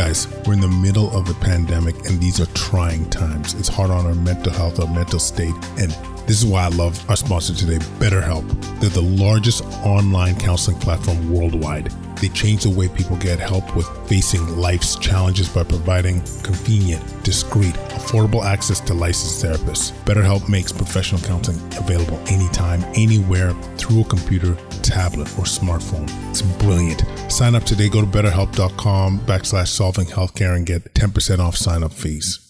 Guys, we're in the middle of a pandemic and these are trying times. It's hard on our mental health, our mental state, and this is why I love our sponsor today, BetterHelp. They're the largest online counseling platform worldwide. They change the way people get help with facing life's challenges by providing convenient, discreet, affordable access to licensed therapists. BetterHelp makes professional counseling available anytime, anywhere, through a computer, tablet, or smartphone. It's brilliant. Sign up today. Go to betterhelp.com backslash solving healthcare and get 10% off sign up fees.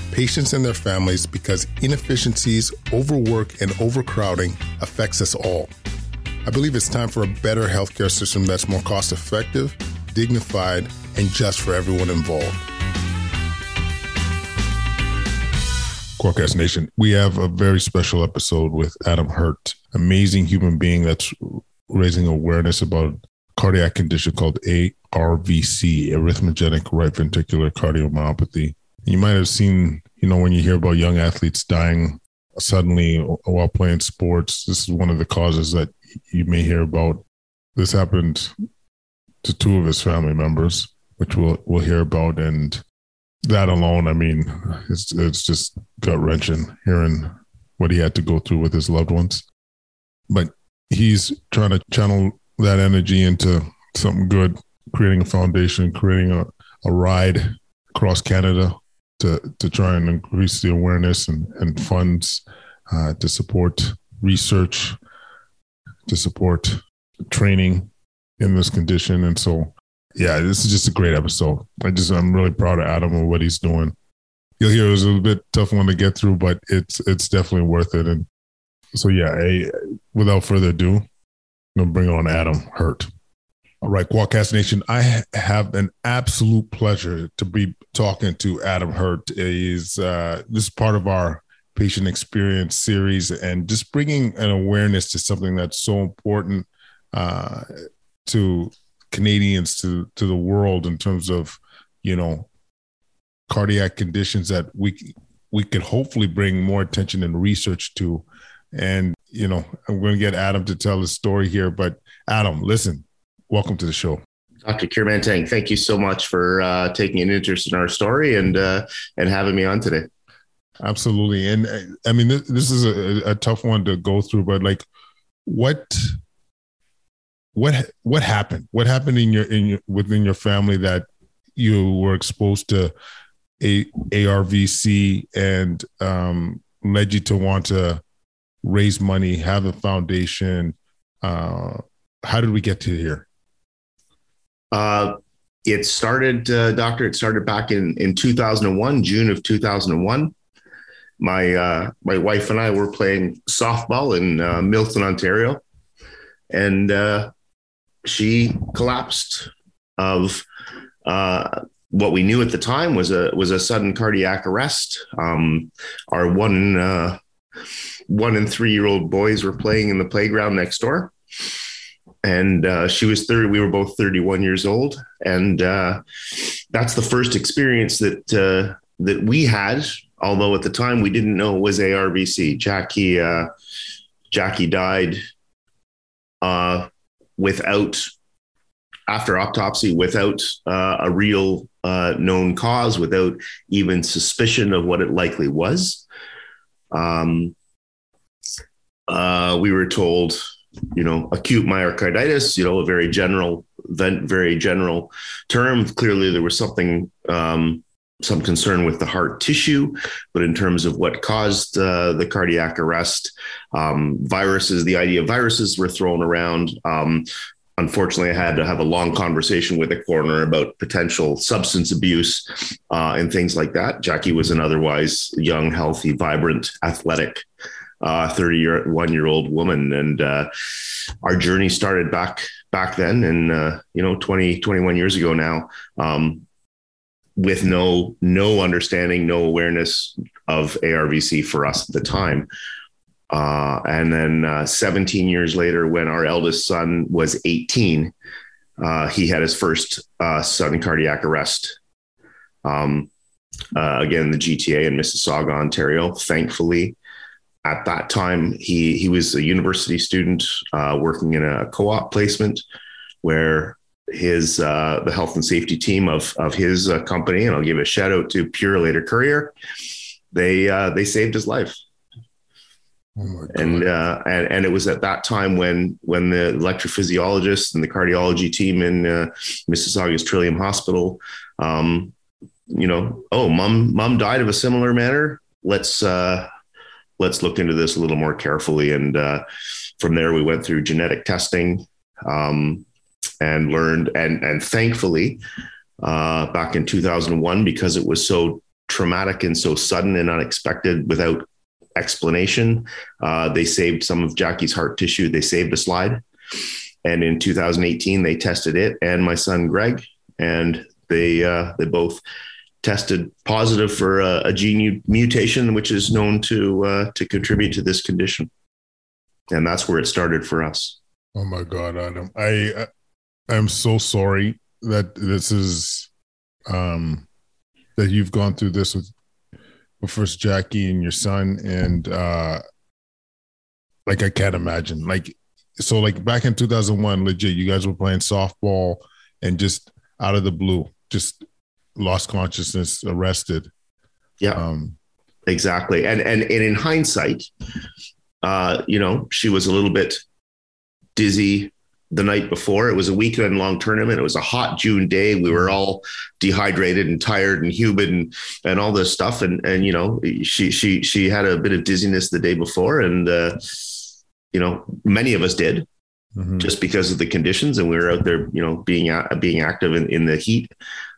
patients, and their families because inefficiencies, overwork, and overcrowding affects us all. I believe it's time for a better healthcare system that's more cost effective, dignified, and just for everyone involved. Quadcast Nation, we have a very special episode with Adam Hoerdt, amazing human being that's raising awareness about cardiac condition called ARVC, arrhythmogenic right ventricular cardiomyopathy. You might have seen, you know, when you hear about young athletes dying suddenly while playing sports, this is one of the causes that you may hear about. This happened to two of his family members, which we'll we'll hear about, and that alone, I mean, it's it's just gut wrenching hearing what he had to go through with his loved ones. But he's trying to channel that energy into something good, creating a foundation, creating a, a ride across Canada to to try and increase the awareness and, and funds uh, to support research, to support training in this condition. And so, yeah, this is just a great episode. I just I'm really proud of Adam and what he's doing. You'll hear it was a bit tough one to get through, but it's it's definitely worth it. And so, yeah, I, without further ado, I'm gonna bring on Adam Hoerdt. All right, Quadcast Nation, I have an absolute pleasure to be talking to Adam Hoerdt. He's uh, this is part of our patient experience series and just bringing an awareness to something that's so important uh, to Canadians, to to the world in terms of you know cardiac conditions that we we could hopefully bring more attention and research to. And you know, I'm going to get Adam to tell his story here, but Adam, listen welcome to the show. Dr. Kyeremanteng, thank you so much for uh, taking an interest in our story and uh, and having me on today. Absolutely, and uh, I mean this, this is a, a, tough one to go through, but like, what what what happened? What happened in your in your within your family that you were exposed to a ARVC and um, led you to want to raise money, have a foundation? Uh, how did we get to here? Uh, it started, uh, doctor. It started back in in 2001, June of 2001. My uh, my wife and I were playing softball in uh, Milton, Ontario, and uh, she collapsed of uh, what we knew at the time was a was a sudden cardiac arrest. Um, our one one and three year old boys were playing in the playground next door, and uh, she was 30 we were both 31 years old. And uh, that's the first experience that uh, that we had although at the time we didn't know it was arvc jackie uh, jackie died uh, without after autopsy without uh, a real known cause without even suspicion of what it likely was. Um, we were told you know, acute myocarditis, you know, a very general, very general term. Clearly, there was something um, some concern with the heart tissue, but in terms of what caused uh, the cardiac arrest, um, viruses, the idea of viruses were thrown around. Um, unfortunately, I had to have a long conversation with a coroner about potential substance abuse uh, and things like that. Jackie was an otherwise young, healthy, vibrant, athletic. Uh, 31 year old woman. And uh, our journey started back back then and, uh, you know, 20, 21 years ago now. Um, with no no understanding, no awareness of ARVC for us at the time. Uh, and then uh, 17 years later, when our eldest son was 18, uh, he had his first uh, sudden cardiac arrest. Um, again, the GTA in Mississauga, Ontario. Thankfully, at that time, he he was a university student uh, working in a co-op placement where his uh, the health and safety team of of his uh, company, and I'll give a shout out to Purolator Courier. They uh, they saved his life. Oh and uh, and and it was at that time when when the electrophysiologist and the cardiology team in uh, Mississauga's Trillium Hospital, um, you know, oh, mom mom died of a similar manner. Let's uh, let's look into this a little more carefully. And uh, from there, we went through genetic testing. Um, and learned and and thankfully uh, back in 2001 because it was so traumatic and so sudden and unexpected without explanation uh, they saved some of jackie's heart tissue they saved a slide and in 2018 they tested it and my son greg and they uh, they both tested positive for a, a, gene mutation which is known to uh, to contribute to this condition. And that's where it started for us. Oh my god adam. I I'm so sorry that this is um that you've gone through this with, with first Jackie and your son and uh like I can't imagine. Like so like back in 2001 legit you guys were playing softball and just out of the blue just lost consciousness arrested. Yeah. Um exactly. And and and in hindsight uh you know she was a little bit dizzy the night before. It was a weekend long tournament. It was a hot June day. We were all dehydrated and tired and humid and and all this stuff. And and you know, she she she had a bit of dizziness the day before, and uh, you know, many of us did. Mm-hmm. Just because of the conditions, and we were out there, you know, being being active in, in the heat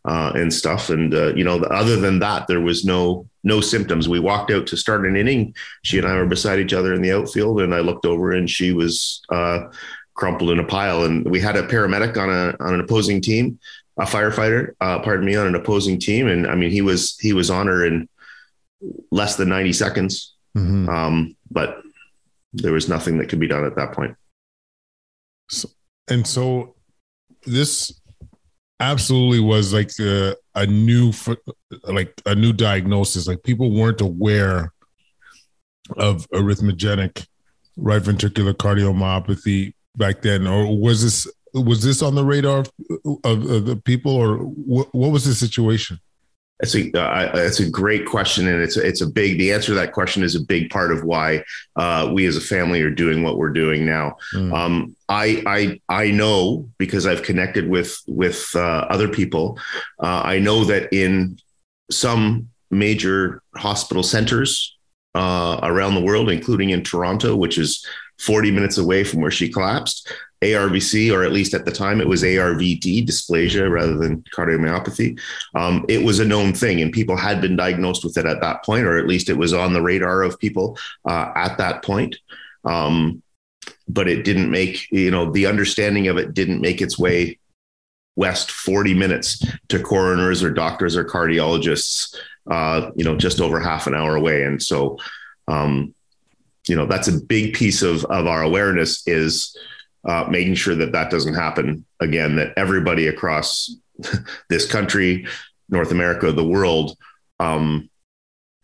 uh, and stuff, and uh, you know, other than that, there was no no symptoms. We walked out to start an inning. She and I were beside each other in the outfield, and I looked over, and she was uh, crumpled in a pile. And we had a paramedic on a on an opposing team, a firefighter, uh, pardon me, on an opposing team, and I mean he was he was on her in less than ninety seconds. Mm-hmm. Um, but there was nothing that could be done at that point. So, and so this absolutely was like a, a new like a new diagnosis. Like people weren't aware of arrhythmogenic right ventricular cardiomyopathy back then, or was this was this on the radar of, of, of the people, or what, what was the situation? It's a uh, it's a great question, and it's a, it's a big. The answer to that question is a big part of why uh, we as a family are doing what we're doing now. Mm. Um, I I I know because I've connected with with uh, other people. Uh, I know that in some major hospital centers uh, around the world, including in Toronto, which is 40 minutes away from where she collapsed. ARVC, or at least at the time, it was ARVD, dysplasia rather than cardiomyopathy. Um, it was a known thing, and people had been diagnosed with it at that point, or at least it was on the radar of people uh, at that point. Um, but it didn't make, you know, the understanding of it didn't make its way west 40 minutes to coroners or doctors or cardiologists, uh, you know, just over half an hour away. And so, um, you know that's a big piece of of our awareness is uh, making sure that that doesn't happen again that everybody across this country north america the world um,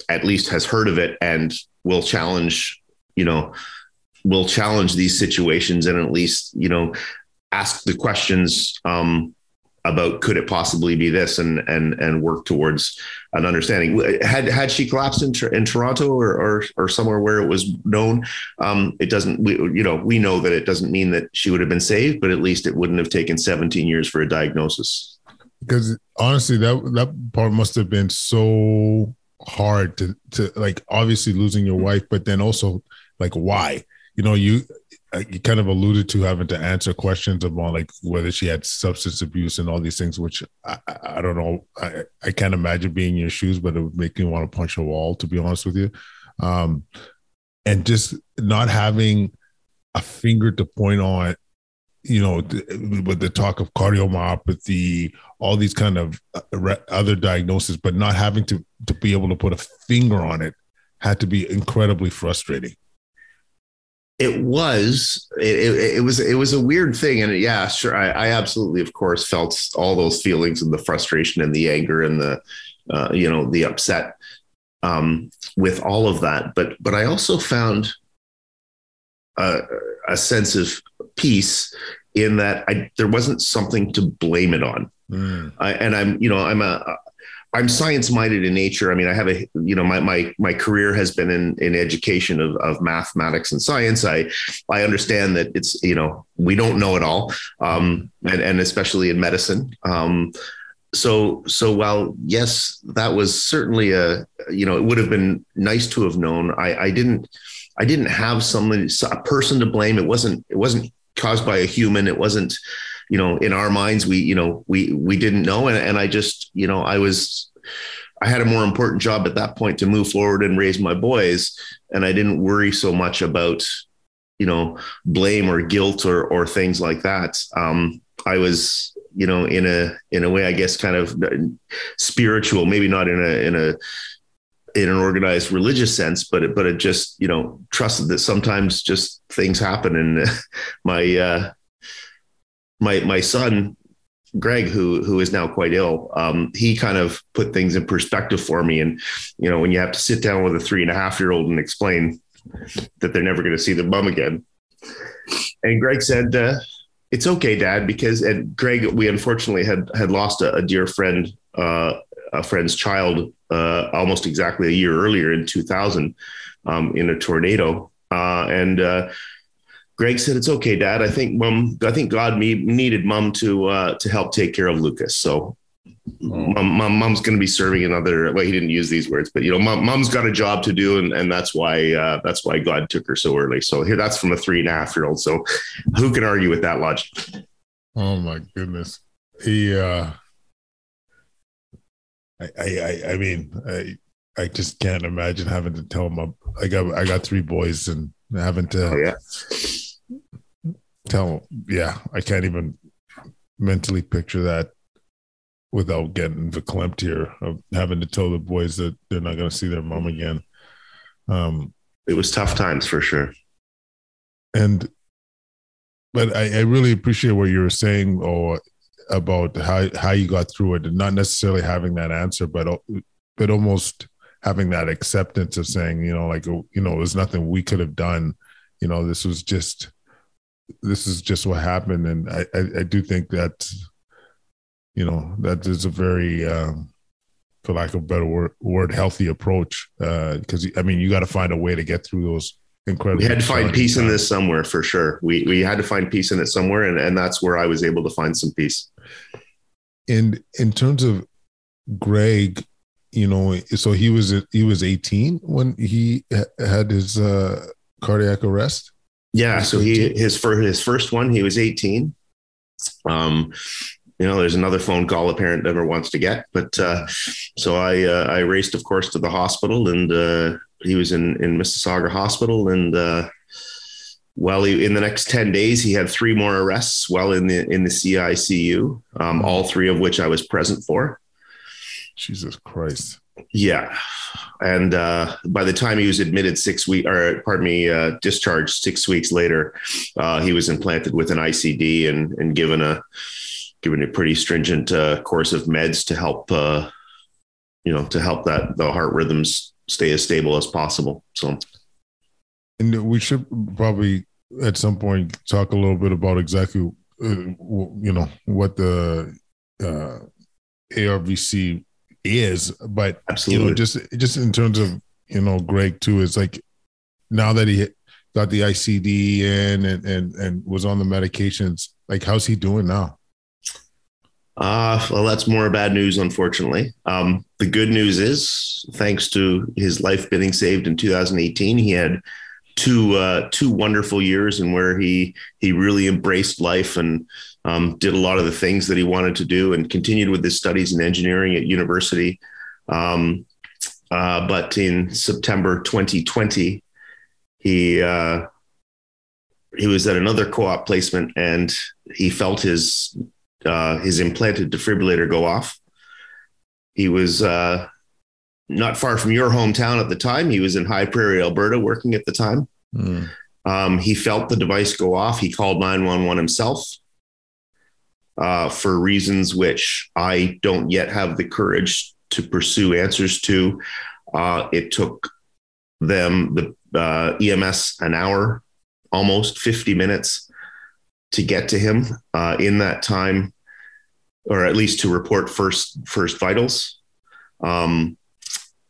at least has heard of it and will challenge you know will challenge these situations and at least you know ask the questions um, about could it possibly be this and and and work towards an understanding. Had had she collapsed in, in Toronto or, or, or somewhere where it was known um, it doesn't we, you know we know that it doesn't mean that she would have been saved but at least it wouldn't have taken 17 years for a diagnosis. Because honestly, that that part must have been so hard to to like obviously losing your wife, but then also like why? You know, you you kind of alluded to having to answer questions about like whether she had substance abuse and all these things, which I, I don't know. I, I can't imagine being in your shoes, but it would make me want to punch a wall, to be honest with you. Um, and just not having a finger to point on, you know, with the talk of cardiomyopathy, all these kind of uh, other diagnoses, but not having to to be able to put a finger on it had to be incredibly frustrating it was it, it, it, was it was a weird thing. And yeah sure I, I, absolutely of course felt all those feelings and the frustration and the anger and the uh, you know the upset um, with all of that. But but i also found a, a sense of peace in that I, there wasn't something to blame it on. Mm. I, and i'm you know i'm a I'm science minded in nature. I mean, I have a, you know, my, my, my career has been in, in education of, of mathematics and science. I, I understand that it's, you know, we don't know it all. Um, and, and especially in medicine. Um, so, so while yes, that was certainly a, you know, it would have been nice to have known. I, I didn't, I didn't have someone, a person to blame. It wasn't, it wasn't caused by a human. It wasn't, you know, in our minds, we, you know, we, we didn't know. And, and I just, you know, I was, I had a more important job at that point to move forward and raise my boys. And I didn't worry so much about, you know, blame or guilt or, or things like that. Um, I was, you know, in a, in a way, I guess, kind of spiritual, maybe not in a, in a, in an organized religious sense, but it, but it just, you know, trusted that sometimes just things happen. And my, uh, my my son Greg, who who is now quite ill, um, he kind of put things in perspective for me. And you know, when you have to sit down with a three and a half year old and explain that they're never going to see their mom again, and Greg said, uh, "It's okay, Dad," because and Greg, we unfortunately had had lost a, a dear friend, uh, a friend's child, uh, almost exactly a year earlier in 2000 um, in a tornado, uh, and uh, Greg said, "It's okay, Dad. I think mom. I think God me, needed mom to uh, to help take care of Lucas. So, oh. mom, mom, mom's going to be serving another. Well, he didn't use these words, but you know, mom, mom's got a job to do, and and that's why uh, that's why God took her so early. So here, that's from a three and a half year old. So, who can argue with that logic? Oh my goodness, he. uh I I I mean I I just can't imagine having to tell him I got I got three boys and having to. Oh, yeah tell yeah i can't even mentally picture that without getting verklempt here of having to tell the boys that they're not going to see their mom again. Um it was tough times for sure. and but I, I really appreciate what you were saying or about how how you got through it and not necessarily having that answer but but almost having that acceptance of saying you know like you know there's nothing we could have done. You know this was just this is just what happened, and I I, I do think that you know that is a very um, for lack of a better word, word healthy approach Uh because uh, I mean you got to find a way to get through those incredible. We had to find peace in this somewhere for sure. We we had to find peace in it somewhere, and and that's where I was able to find some peace. And in terms of Greg, you know, so he was he was 18 when he had his uh, cardiac arrest. Yeah, so he his first his first one he was 18. Um, you know, there's another phone call a parent never wants to get, but uh, so I uh, I raced, of course, to the hospital, and uh, he was in in Mississauga Hospital, and uh, well, he, in the next 10 days, he had three more arrests while in the in the CICU, um, all three of which I was present for. Jesus Christ. Yeah. And uh, by the time he was admitted six weeks, or pardon me, uh, discharged six weeks later, uh, he was implanted with an ICD and, and given a given a pretty stringent uh, course of meds to help, uh, you know, to help that the heart rhythms stay as stable as possible. So, and we should probably at some point talk a little bit about exactly, uh, you know, what the ARVC is, but absolutely, you know, just just in terms of you know Greg too, it's like now that he got the ICD in and and and was on the medications, like how's he doing now? Uh, well, that's more bad news, unfortunately. Um, the good news is, thanks to his life being saved in 2018, he had two uh, two wonderful years and where he he really embraced life and um, did a lot of the things that he wanted to do and continued with his studies in engineering at university. Um, uh, but in September 2020, he uh, he was at another co-op placement and he felt his uh, his implanted defibrillator go off. He was uh, not far from your hometown at the time. He was in High Prairie, Alberta, working at the time. Mm. Um, he felt the device go off. He called 911 himself uh, for reasons which I don't yet have the courage to pursue answers to. Uh, it took them, the uh, EMS, an hour, almost 50 minutes to get to him uh, in that time, or at least to report first first vitals. Um,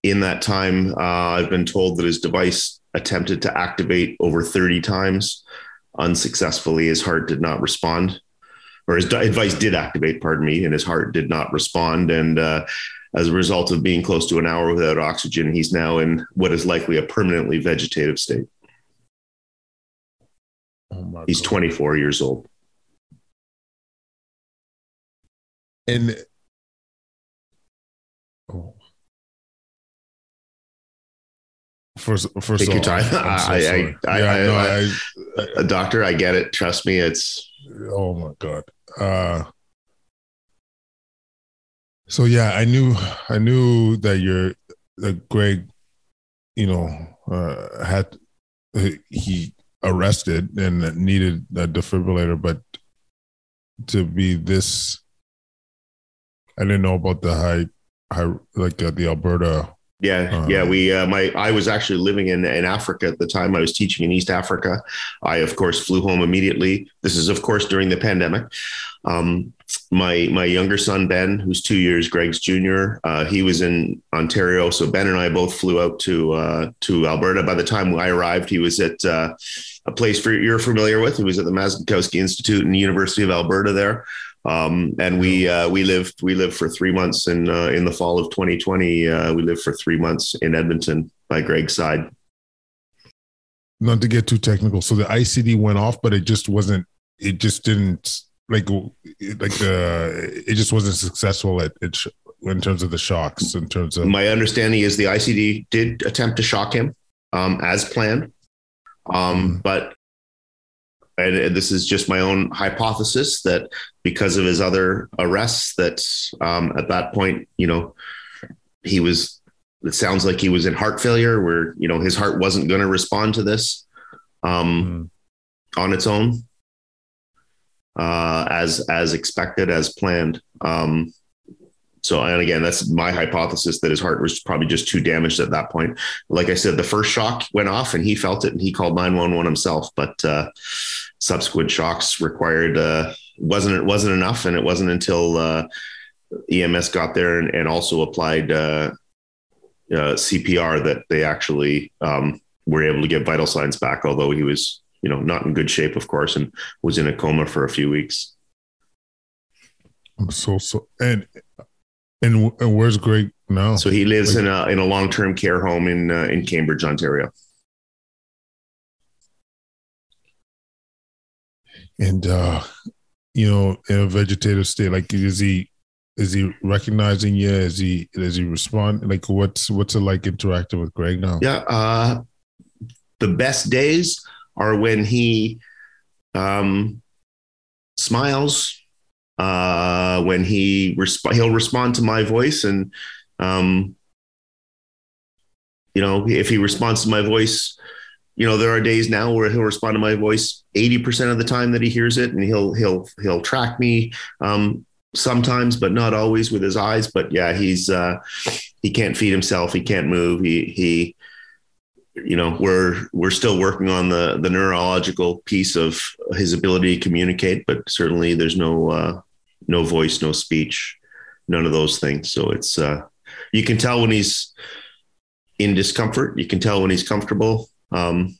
in that time, uh, I've been told that his device attempted to activate over 30 times unsuccessfully. His heart did not respond, or his device did activate, pardon me, and his heart did not respond. And uh, as a result of being close to an hour without oxygen, he's now in what is likely a permanently vegetative state. Oh he's God. 24 years old. And oh. First, first take your time. So I, I, I, yeah, no, I, a doctor, I get it. Trust me, it's. Oh my god. Uh, so yeah, I knew, I knew that you're, that Greg, you know, uh, had he arrested and needed a defibrillator, but to be this, I didn't know about the high, high, like uh, the Alberta yeah, yeah. We, uh, my, I was actually living in in Africa at the time. I was teaching in East Africa. I, of course, flew home immediately. This is, of course, during the pandemic. Um, my my younger son Ben, who's two years Greg's junior, uh, he was in Ontario. So Ben and I both flew out to uh, to Alberta. By the time I arrived, he was at uh, a place for, you're familiar with. He was at the Mazankowski Institute and the University of Alberta there. Um, and we uh, we lived we lived for three months in uh, in the fall of 2020. Uh, we lived for three months in Edmonton by Greg's side. Not to get too technical, so the ICD went off, but it just wasn't. It just didn't like like the. It just wasn't successful at it in terms of the shocks. In terms of my understanding is the ICD did attempt to shock him um, as planned, um, mm. but and this is just my own hypothesis that because of his other arrests that um, at that point you know he was it sounds like he was in heart failure where you know his heart wasn't going to respond to this um, mm. on its own uh, as as expected as planned um, so, and again, that's my hypothesis that his heart was probably just too damaged at that point. Like I said, the first shock went off and he felt it and he called 911 himself, but uh, subsequent shocks required, uh, wasn't, it wasn't enough. And it wasn't until uh, EMS got there and, and also applied uh, uh, CPR that they actually um, were able to get vital signs back, although he was, you know, not in good shape, of course, and was in a coma for a few weeks. I'm so, so, and and, and where's Greg now? So he lives like, in a in a long term care home in uh, in Cambridge, Ontario. And uh, you know, in a vegetative state, like is he is he recognizing you? Is he does he respond? Like what's what's it like interacting with Greg now? Yeah, uh, the best days are when he um, smiles, uh, when he resp- he'll respond to my voice and um, you know if he responds to my voice you know there are days now where he'll respond to my voice 80% of the time that he hears it and he'll he'll he'll track me um, sometimes but not always with his eyes. But yeah he's uh, he can't feed himself. He can't move. He he you know we're we're still working on the the neurological piece of his ability to communicate but certainly there's no uh, no voice, no speech, none of those things. So it's uh, you can tell when he's in discomfort. You can tell when he's comfortable. Um,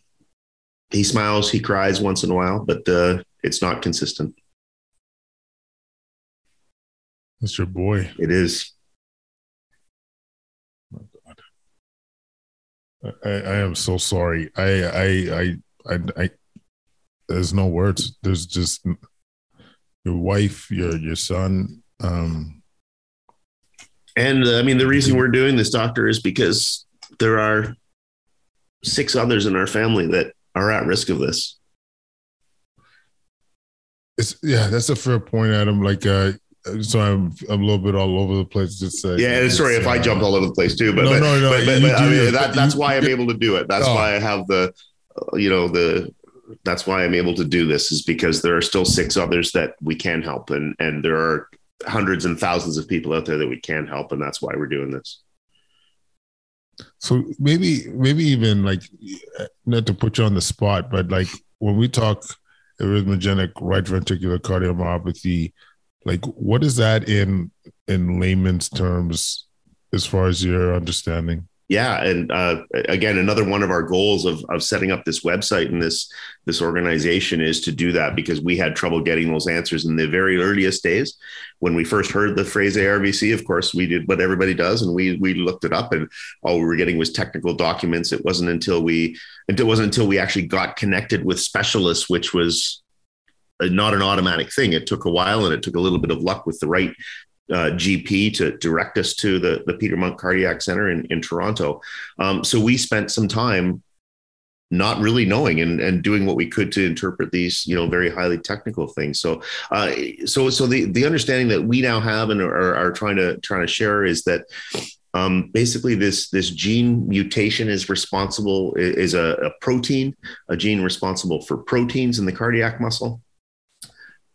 he smiles, he cries once in a while, but uh, it's not consistent. That's your boy. It is. I, I am so sorry. I, I, I, I, I, there's no words. There's just your wife, your, your son. Um, and uh, I mean, the reason we're doing this, doctor, is because there are six others in our family that are at risk of this. It's, yeah, that's a fair point, Adam. Like, uh, so I'm, I'm a little bit all over the place. Just say, yeah. Sorry if uh, I jumped all over the place too, but no, but, no, no. But, but, but I mean, that, that's why I'm able to do it. That's oh. why I have the, uh, you know, the. That's why I'm able to do this is because there are still six others that we can help, and and there are hundreds and thousands of people out there that we can help, and that's why we're doing this. So maybe maybe even like not to put you on the spot, but like when we talk arrhythmogenic right ventricular cardiomyopathy, like what is that in in layman's terms as far as your understanding? Yeah and uh, again another one of our goals of, of setting up this website and this this organization is to do that because we had trouble getting those answers in the very earliest days when we first heard the phrase ARVC of course we did what everybody does and we we looked it up and all we were getting was technical documents it wasn't until we it wasn't until we actually got connected with specialists which was not an automatic thing. It took a while and it took a little bit of luck with the right uh, GP to direct us to the, the Peter Munk Cardiac Center in, in Toronto. Um, so we spent some time not really knowing and, and doing what we could to interpret these, you know, very highly technical things. So, uh, so, so the, the understanding that we now have and are, are trying to, trying to share is that um, basically this, this gene mutation is responsible, is a, a protein, a gene responsible for proteins in the cardiac muscle.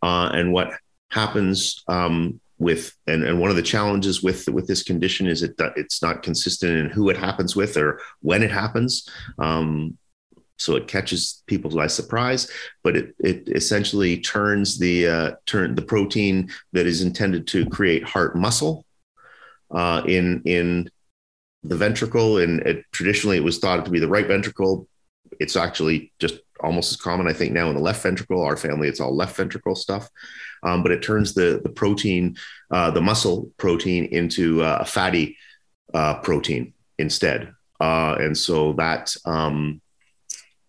Uh, and what happens um, with and, and one of the challenges with with this condition is it it's not consistent in who it happens with or when it happens. Um, so it catches people by surprise but it it essentially turns the uh, turn the protein that is intended to create heart muscle uh, in in the ventricle. And it, traditionally it was thought to be the right ventricle. It's actually just almost as common, I think, now in the left ventricle. Our family, it's all left ventricle stuff. Um, but it turns the the protein, uh, the muscle protein, into uh, a fatty uh, protein instead, uh, and so that um,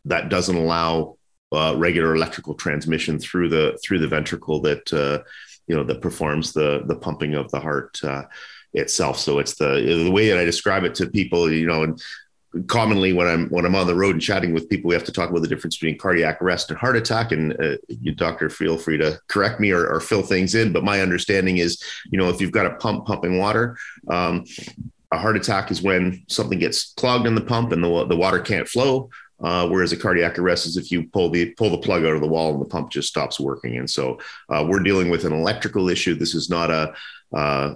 that doesn't allow uh, regular electrical transmission through the through the ventricle that uh, you know that performs the the pumping of the heart itself. So it's the the way that I describe it to people, you know, and commonly when I'm when I'm on the road and chatting with people, we have to talk about the difference between cardiac arrest and heart attack. And uh, you, doctor, feel free to correct me or, or, fill things in. But my understanding is, you know, if you've got a pump pumping water, um, a heart attack is when something gets clogged in the pump and the the water can't flow. Uh, whereas a cardiac arrest is if you pull the pull the plug out of the wall and the pump just stops working. And so uh, we're dealing with an electrical issue. This is not a uh,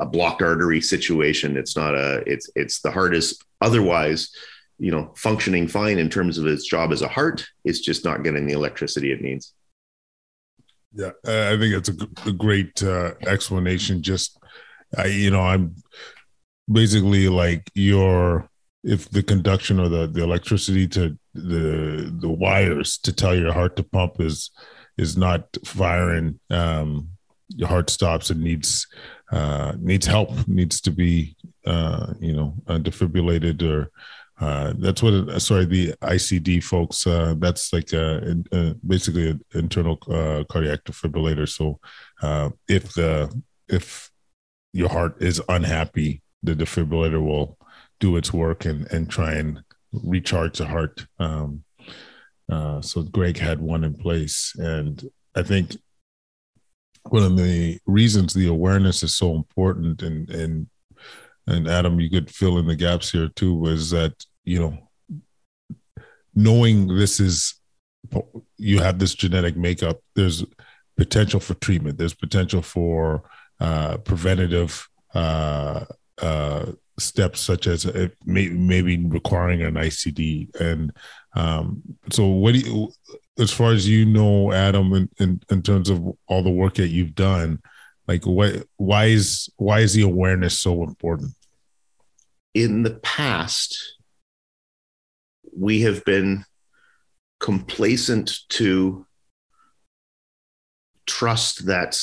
a blocked artery situation. It's not a it's it's the heart is otherwise you know functioning fine in terms of its job as a heart. It's just not getting the electricity it needs. Yeah, I think it's a, a great uh, explanation. Just I, you know, I'm basically like your if the conduction or the, the electricity to the the wires to tell your heart to pump is is not firing um your heart stops and needs uh needs help needs to be uh you know uh, defibrillated or uh, that's what it, sorry the ICD folks uh, that's like a, a, basically an internal uh, cardiac defibrillator so uh, if the if your heart is unhappy the defibrillator will do its work and and try and recharge the heart. Um, uh, so Greg had one in place, and I think one of the reasons the awareness is so important, and and and Adam, you could fill in the gaps here too, was that you know knowing this is you have this genetic makeup. There's potential for treatment. There's potential for uh, preventative uh, uh, steps such as it may, maybe requiring an ICD. And um, so, what do you, as far as you know, Adam, in, in, in terms of all the work that you've done, like what, why is why is the awareness so important? In the past, we have been complacent to trust that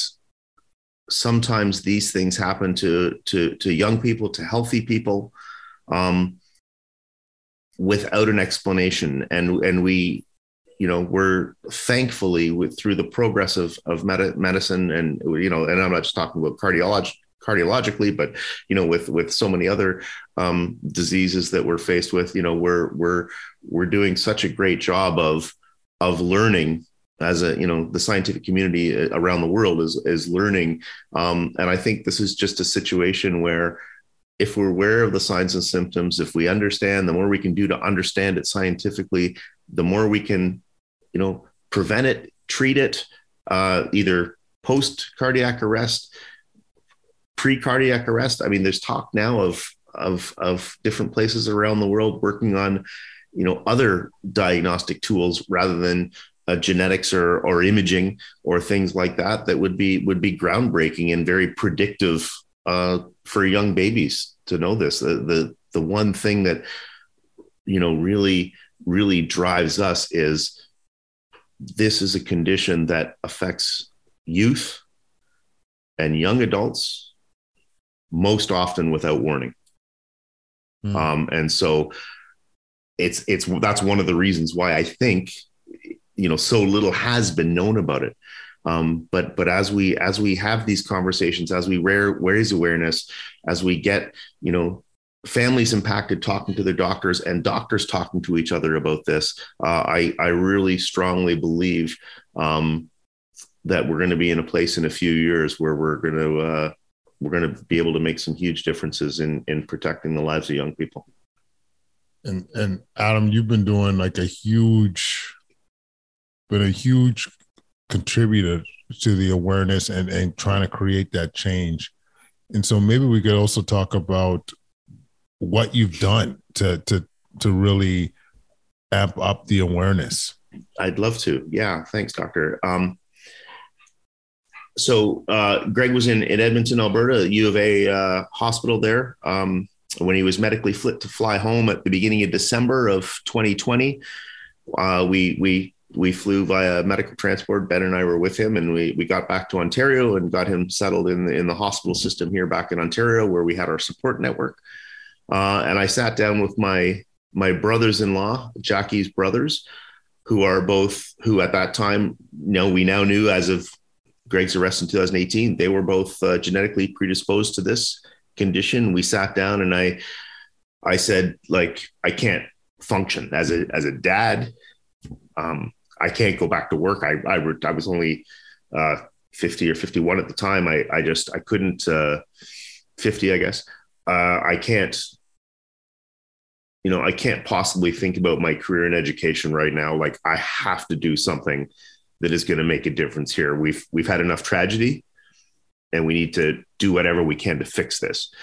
sometimes these things happen to to to young people, to healthy people, um, without an explanation, and and we, you know, we're thankfully with through the progress of of med- medicine, and you know, and I'm not just talking about cardiology cardiologically, but you know, with with so many other um, diseases that we're faced with, you know, we're we're we're doing such a great job of of learning as a you know the scientific community uh, around the world is is learning. Um, and i think this is just a situation where if we're aware of the signs and symptoms if we understand the more we can do to understand it scientifically the more we can you know prevent it treat it uh, either post cardiac arrest pre cardiac arrest i mean there's talk now of of of different places around the world working on you know other diagnostic tools rather than uh, genetics or or imaging or things like that that would be would be groundbreaking and very predictive uh, for young babies to know this. The, the the one thing that you know really really drives us is this is a condition that affects youth and young adults most often without warning. Mm. Um, and so it's it's that's one of the reasons why I think you know so little has been known about it um, but but as we as we have these conversations as we raise awareness as we get you know families impacted talking to their doctors and doctors talking to each other about this uh, i i really strongly believe um, that we're going to be in a place in a few years where we're going to uh, we're going to be able to make some huge differences in in protecting the lives of young people and and adam you've been doing like a huge been a huge contributor to the awareness and, and trying to create that change. And so maybe we could also talk about what you've done to to to really amp up the awareness. I'd love to. Yeah, thanks, Doctor. Um, so uh, Greg was in, in Edmonton, Alberta, U of A uh, hospital there um, when he was medically fit to fly home at the beginning of December of 2020. Uh, we we we flew via medical transport. Ben and I were with him, and we we got back to Ontario and got him settled in the, in the hospital system here back in Ontario, where we had our support network. Uh, and I sat down with my my brothers-in-law, Jackie's brothers, who are both who at that time, you know, we now knew as of Greg's arrest in 2018, they were both uh, genetically predisposed to this condition. We sat down, and I I said, like, I can't function as a as a dad. Um, I can't go back to work. I I, I was only uh, 50 or 51 at the time. I I just I couldn't uh, 50, I guess. Uh, I can't. You know, I can't possibly think about my career in education right now. Like I have to do something that is going to make a difference here. We've we've had enough tragedy, and we need to do whatever we can to fix this.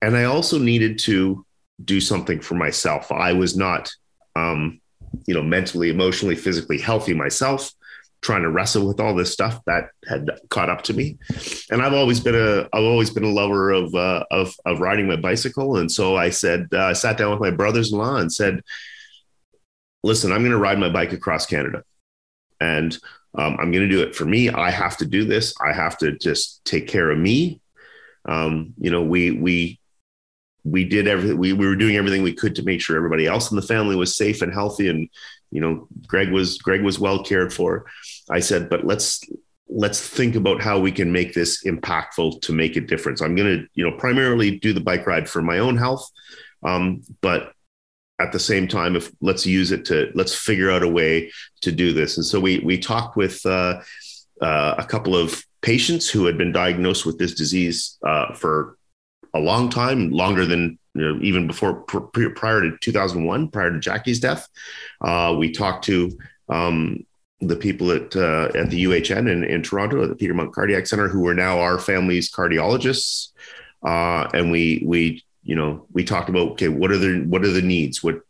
And I also needed to do something for myself. I was not um, you know, mentally, emotionally, physically healthy myself, trying to wrestle with all this stuff that had caught up to me. And I've always been a I've always been a lover of uh, of of riding my bicycle. And so I said uh, I sat down with my brothers-in-law and said, "Listen, I'm going to ride my bike across Canada, and um, I'm going to do it for me. I have to do this. I have to just take care of me. Um, you know, we we we did everything we, we were doing everything we could to make sure everybody else in the family was safe and healthy and you know greg was greg was well cared for. I said but let's let's think about how we can make this impactful to make a difference. I'm going to you know primarily do the bike ride for my own health um, but at the same time if let's use it to let's figure out a way to do this. And so we we talked with uh, uh, a couple of patients who had been diagnosed with this disease uh, for a long time, longer than you know, even before pr- prior to 2001, prior to Jackie's death. Uh, we talked to um, the people at uh, at the UHN in, in Toronto at the Peter Munk Cardiac Center, who are now our family's cardiologists, uh, and we we you know we talked about okay, what are the what are the needs? What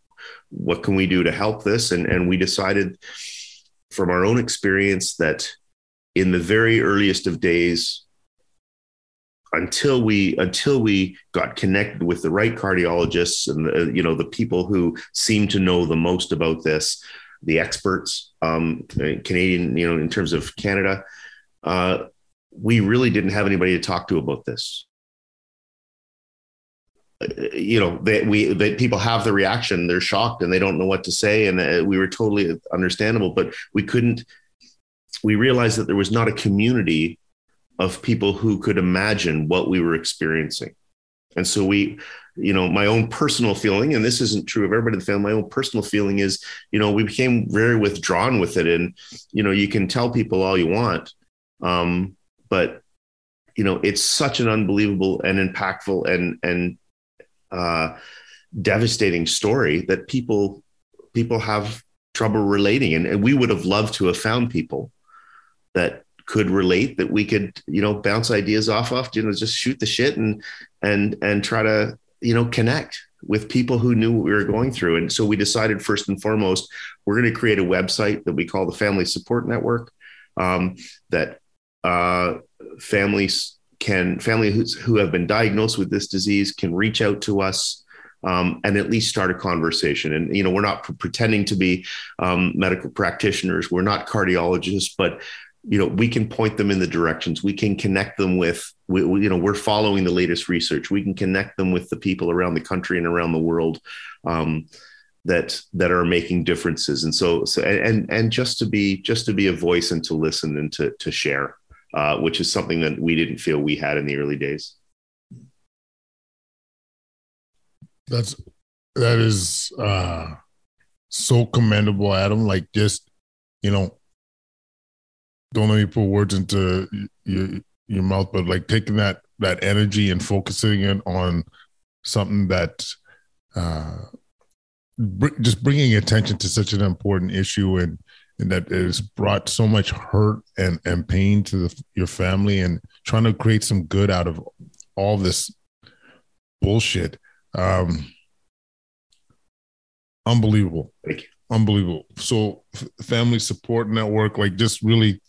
what can we do to help this? And and we decided from our own experience that in the very earliest of days until we until we got connected with the right cardiologists and the, you know the people who seem to know the most about this the experts um, canadian you know in terms of canada uh, we really didn't have anybody to talk to about this. Uh, you know, that we that people have the reaction, they're shocked and they don't know what to say, and uh, we were totally understandable, but we couldn't. We realized that there was not a community of people who could imagine what we were experiencing, and so we you know, my own personal feeling, and this isn't true of everybody in the family, my own personal feeling is, you know, we became very withdrawn with it. And, you know, you can tell people all you want. Um, but, you know, it's such an unbelievable and impactful and, and, uh, devastating story that people, people have trouble relating. And, and we would have loved to have found people that could relate that we could you know bounce ideas off of you know just shoot the shit and and and try to you know, connect with people who knew what we were going through. And so we decided first and foremost, we're going to create a website that we call the Family Support Network um, that uh, families can, families who have been diagnosed with this disease can reach out to us. Um, and at least start a conversation. And you know, we're not pretending to be um, medical practitioners. We're not cardiologists, but you know we can point them in the directions. We can connect them with we, we, you know we're following the latest research. We can connect them with the people around the country and around the world um, that that are making differences. And so so and and just to be just to be a voice and to listen and to to share uh, which is something that we didn't feel we had in the early days. That's that is uh so commendable adam. Like just you know don't let me put words into your your mouth, but like taking that that energy and focusing it on something that uh, br- just bringing attention to such an important issue and and that has brought so much hurt and and pain to the, your family and trying to create some good out of all this bullshit. Um, unbelievable. Thank you unbelievable. So family support network, like just really,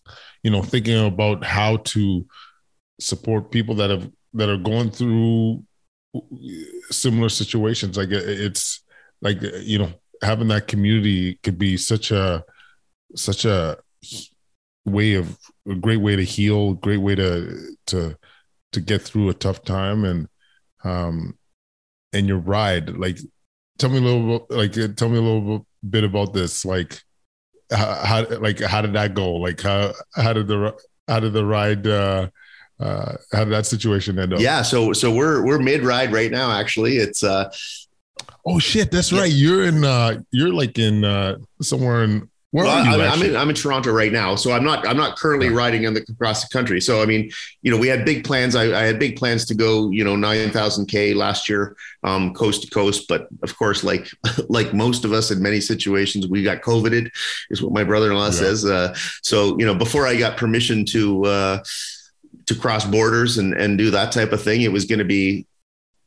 you know, thinking about how to support people that have that are going through similar situations. Like it's like you know, having that community could be such a such a way of a great way to heal, great way to to to get through a tough time and um and your ride like tell me a little bit like tell me a little bit about this? Like, how, how like how did that go? Like how how did the how did the ride? Uh, uh, how did that situation end up? Yeah, so so we're we're mid ride right now. Actually, it's uh, oh shit, that's right. You're in uh, you're like in uh, somewhere in where well, you? I'm, I'm, in, I'm in Toronto right now, so I'm not I'm not currently riding in the, across the country. So I mean, you know, we had big plans. I, I had big plans to go, you know, nine thousand k last year, um, coast to coast. But of course, like like most of us in many situations, we got coveted, is what my brother-in-law yeah. says. Uh, so you know, before I got permission to uh, to cross borders and and do that type of thing, it was going to be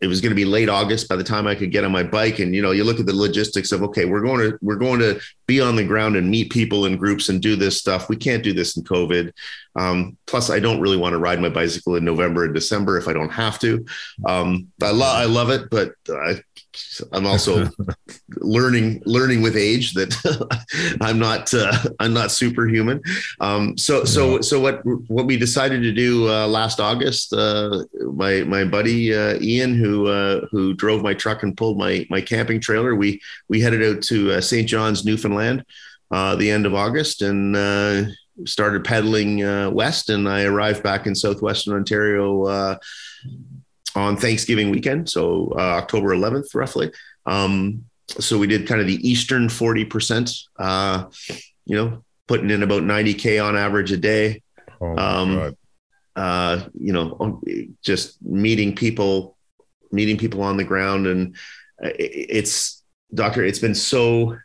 it was going to be late August by the time I could get on my bike. And you know, you look at the logistics of okay, we're going to we're going to be on the ground and meet people in groups and do this stuff. We can't do this in COVID. Um, plus, I don't really want to ride my bicycle in November and December if I don't have to. Um, I love I love it, but I I'm also learning learning with age that I'm not uh, I'm not superhuman. Um, so so so what what we decided to do uh, last August, uh, my my buddy uh, Ian who uh, who drove my truck and pulled my my camping trailer, we we headed out to uh, St. John's, Newfoundland, the end of August, and started pedaling west. And I arrived back in southwestern Ontario on Thanksgiving weekend, so uh, October 11th, roughly. Um, so we did kind of the eastern 40%, uh, you know, putting in about 90K on average a day. Oh um, uh, you know, just meeting people, meeting people on the ground. And uh, it's, doctor, it's been so,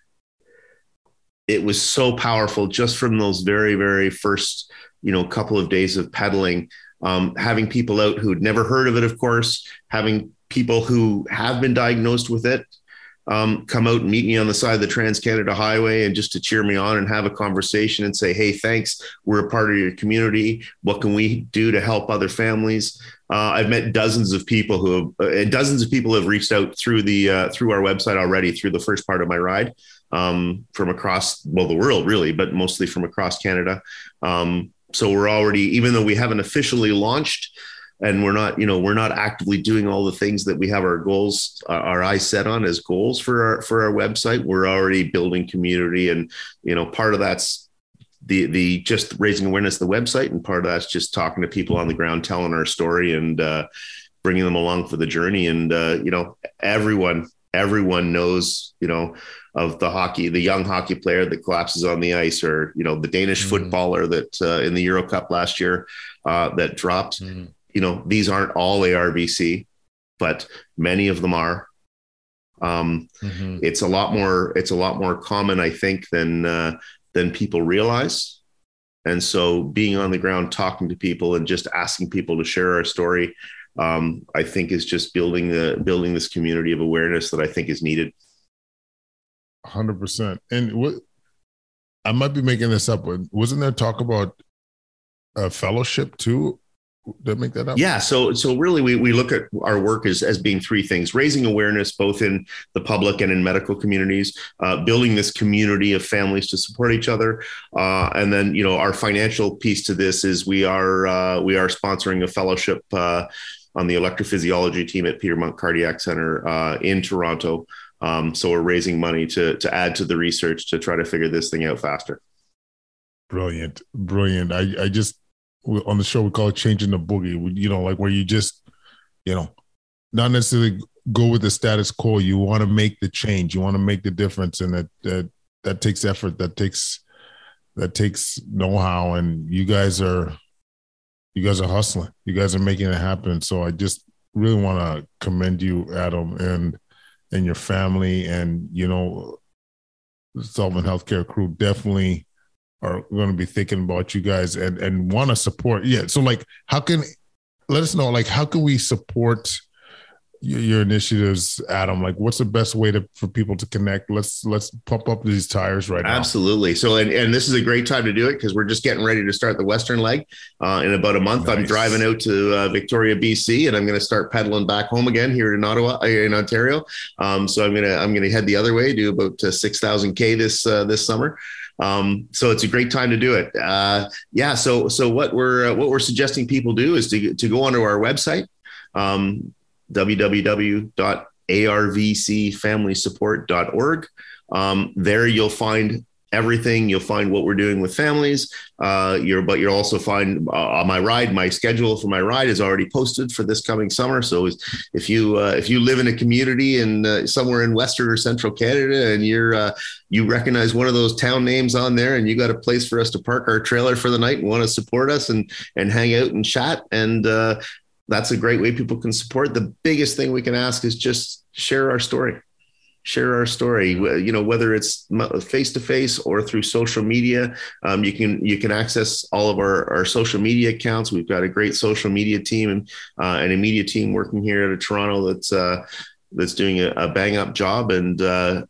it was so powerful just from those very, very first, you know, couple of days of pedaling um, having people out who'd never heard of it, of course, having people who have been diagnosed with it um, come out and meet me on the side of the Trans Canada Highway and just to cheer me on and have a conversation and say, "Hey, thanks. We're a part of your community. What can we do to help other families?" Uh, I've met dozens of people who have, uh, dozens of people have reached out through the uh, through our website already through the first part of my ride um, from across well the world really, but mostly from across Canada. Um, so we're already, even though we haven't officially launched, and we're not, you know, we're not actively doing all the things that we have our goals, our eyes set on as goals for our for our website. We're already building community, and you know, part of that's the the just raising awareness of the website, and part of that's just talking to people on the ground, telling our story, and uh, bringing them along for the journey. And uh, you know, everyone everyone knows, you know, of the hockey, the young hockey player that collapses on the ice, or you know, the Danish mm. footballer that uh, in the Euro Cup last year uh, that dropped. Mm. You know, these aren't all ARVC, but many of them are. Um, mm-hmm. It's a lot more. It's a lot more common, I think, than uh, than people realize. And so, being on the ground, talking to people, and just asking people to share our story um, I think is just building the building this community of awareness that I think is needed. Hundred percent. And what I might be making this up, but wasn't there talk about a fellowship too? Did I make that up? Yeah. So so really we, we look at our work as, as being three things, raising awareness both in the public and in medical communities, uh, building this community of families to support each other. Uh, and then, you know, our financial piece to this is we are uh, we are sponsoring a fellowship uh, on the electrophysiology team at Peter Munk Cardiac Center uh, in Toronto. Um, so we're raising money to to add to the research to try to figure this thing out faster. Brilliant, brilliant. I I just on the show we call it changing the boogie. You know, like where you just you know not necessarily go with the status quo. You want to make the change. You want to make the difference, and that that that takes effort. That takes that takes know how. And you guys are you guys are hustling. You guys are making it happen. So I just really want to commend you, Adam, and and your family, and you know, the Solving Healthcare crew definitely are going to be thinking about you guys and and want to support. Yeah. So like, how can let us know? Like, how can we support? Your, your initiatives, Adam? Like, what's the best way to for people to connect? Let's let's pump up these tires right now. Absolutely. So, and, and this is a great time to do it because we're just getting ready to start the Western leg. Uh, in about a month, nice. I'm driving out to uh, Victoria, BC, and I'm going to start pedaling back home again here in Ottawa, uh, in Ontario. Um, so I'm gonna I'm gonna head the other way, do about uh, six thousand k this uh, this summer. Um, so it's a great time to do it. Uh, yeah. So so what we're uh, what we're suggesting people do is to to go onto our website. Um, www.arvcfamilysupport.org. Um, there you'll find everything. You'll find what we're doing with families. Uh, you're, but you'll also find uh, my ride. My schedule for my ride is already posted for this coming summer. So if you uh, if you live in a community and uh, somewhere in Western or Central Canada, and you're uh, you recognize one of those town names on there, and you got a place for us to park our trailer for the night and want to support us and and hang out and chat and uh, that's a great way people can support. The biggest thing we can ask is just share our story. Share our story. You know, whether it's face to face or through social media, um, you can you can access all of our, our social media accounts. We've got a great social media team and uh, and a media team working here out of Toronto that's uh, that's doing a, a bang up job. And uh,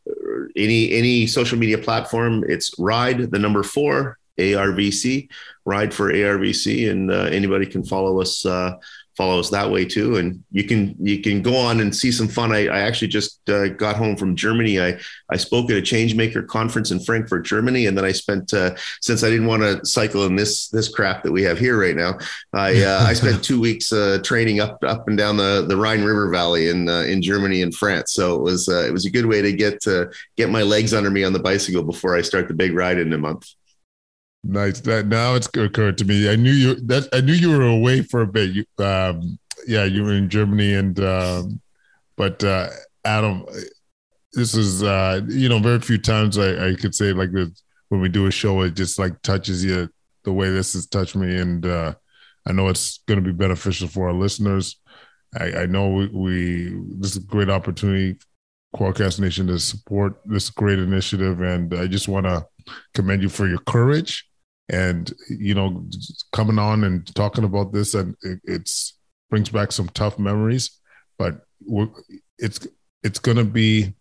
any any social media platform, it's Ride the number four ARVC, Ride for ARVC, and uh, anybody can follow us uh, follow us that way too. And you can you can go on and see some fun. I, I actually just uh, got home from Germany. I I spoke at a Changemaker conference in Frankfurt, Germany, and then I spent uh, since I didn't want to cycle in this this crap that we have here right now. I uh, I spent two weeks uh, training up up and down the the Rhine River Valley in uh, in Germany and France. So it was uh, it was a good way to get to get my legs under me on the bicycle before I start the big ride in a month. Nice. That now it's occurred to me. I knew you that I knew you were away for a bit. You, um, yeah, you were in Germany, and um, but uh, Adam, this is uh, you know very few times I, I could say like this when we do a show, it just like touches you the way this has touched me, and uh, I know it's going to be beneficial for our listeners. I, I know we, we this is a great opportunity, Quadcast Nation, to support this great initiative, and I just want to commend you for your courage and you know coming on and talking about this and it, it's brings back some tough memories but it's it's going to be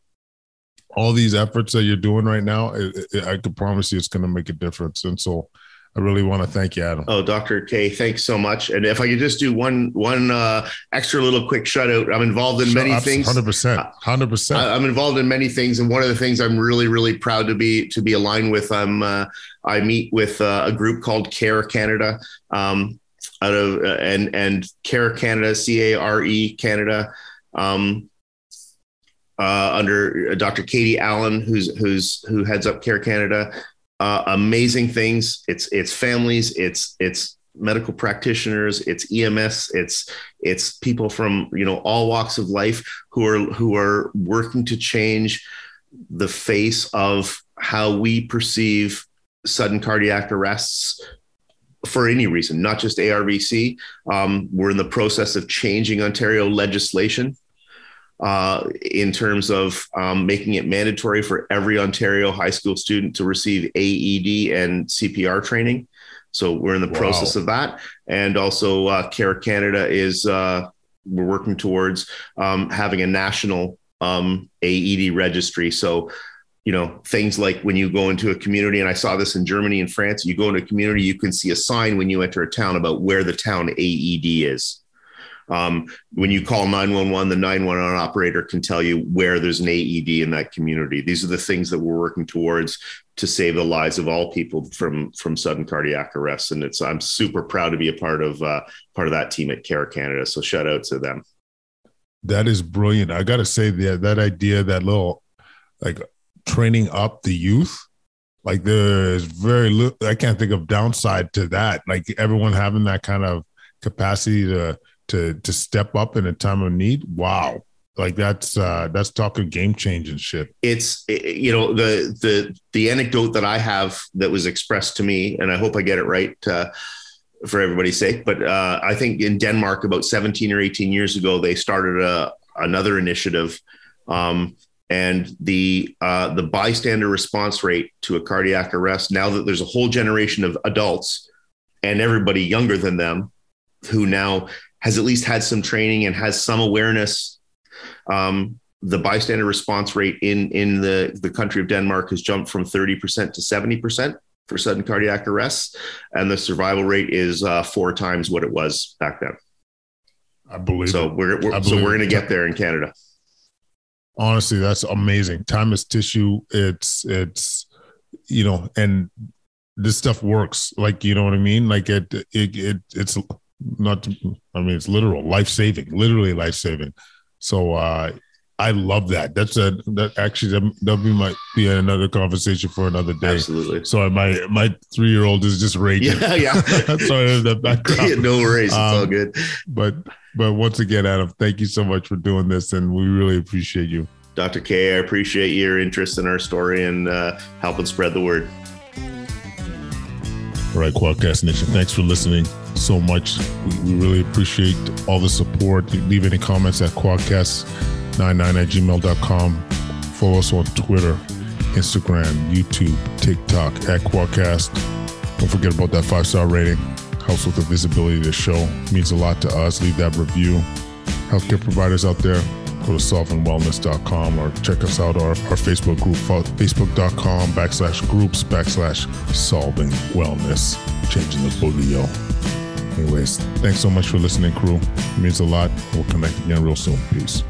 all these efforts that you're doing right now it, it, i could promise you it's going to make a difference. And so I really want to thank you, Adam. Oh, Dr. K, thanks so much. And if I could just do one one uh, extra little quick shout out, I'm involved in many things. Hundred percent, hundred percent. I'm involved in many things, and one of the things I'm really really proud to be to be aligned with. I'm uh, I meet with uh, a group called Care Canada, um, out of uh, and and Care Canada, C A R E Canada. Um, uh, under Dr. Katie Allen, who's who's who heads up Care Canada, uh, amazing things. It's it's families. It's it's medical practitioners. It's EMS. It's it's people from you know all walks of life who are who are working to change the face of how we perceive sudden cardiac arrests for any reason, not just ARVC. Um, we're in the process of changing Ontario legislation uh, in terms of um, making it mandatory for every Ontario high school student to receive AED and CPR training. So we're in the wow. process of that, and also uh, Care Canada is uh, we're working towards um, having a national um, AED registry. So you know things like when you go into a community and i saw this in germany and france you go into a community you can see a sign when you enter a town about where the town aed is um, when you call 911, the 911 operator can tell you where there's an AED in that community. These are the things that we're working towards to save the lives of all people from from sudden cardiac arrest. And it's I'm super proud to be a part of uh, part of that team at Care Canada. So shout out to them. That is brilliant. I got to say that that idea, that little like training up the youth like there's very little i can't think of downside to that like everyone having that kind of capacity to to to step up in a time of need? Wow. Like that's uh that's talking game changing shit. It's you know the the the anecdote that i have that was expressed to me and i hope i get it right uh, for everybody's sake but uh, i think in denmark about 17 or 18 years ago they started a another initiative um, and the uh, the bystander response rate to a cardiac arrest now that there's a whole generation of adults and everybody younger than them who now has at least had some training and has some awareness. Um, the bystander response rate in in the the country of Denmark has jumped from 30% to 70% for sudden cardiac arrests, and the survival rate is uh, four times what it was back then. I believe so. It. We're, we're so we're going to get there in Canada. Honestly, that's amazing. Time is tissue. It's it's you know, and this stuff works. Like you know what I mean. Like it it, it it's not i mean it's literal life saving literally life saving so uh i love that. That's a that actually that, that be might be another conversation for another day. Absolutely. So my my three-year-old is just raging. Yeah yeah. Sorry that background. no worries. It's um, all good. but but once again adam thank you so much for doing this and we really appreciate you. Dr k i appreciate your interest in our story and uh, helping spread the word all right quadcast nation thanks for listening so much. We, we really appreciate all the support. Leave any comments at quadcast99 at gmail.com. Follow us on Twitter, Instagram, YouTube, TikTok at Quadcast. Don't forget about that five star rating. Helps with the visibility of the show. Means a lot to us. Leave that review. Healthcare providers out there, go to solvingwellness.com or check us out our, our Facebook group, facebook.com backslash groups backslash solving wellness. Changing the boogie, yo. Anyways, thanks so much for listening, crew. It means a lot. We'll connect again real soon. Peace.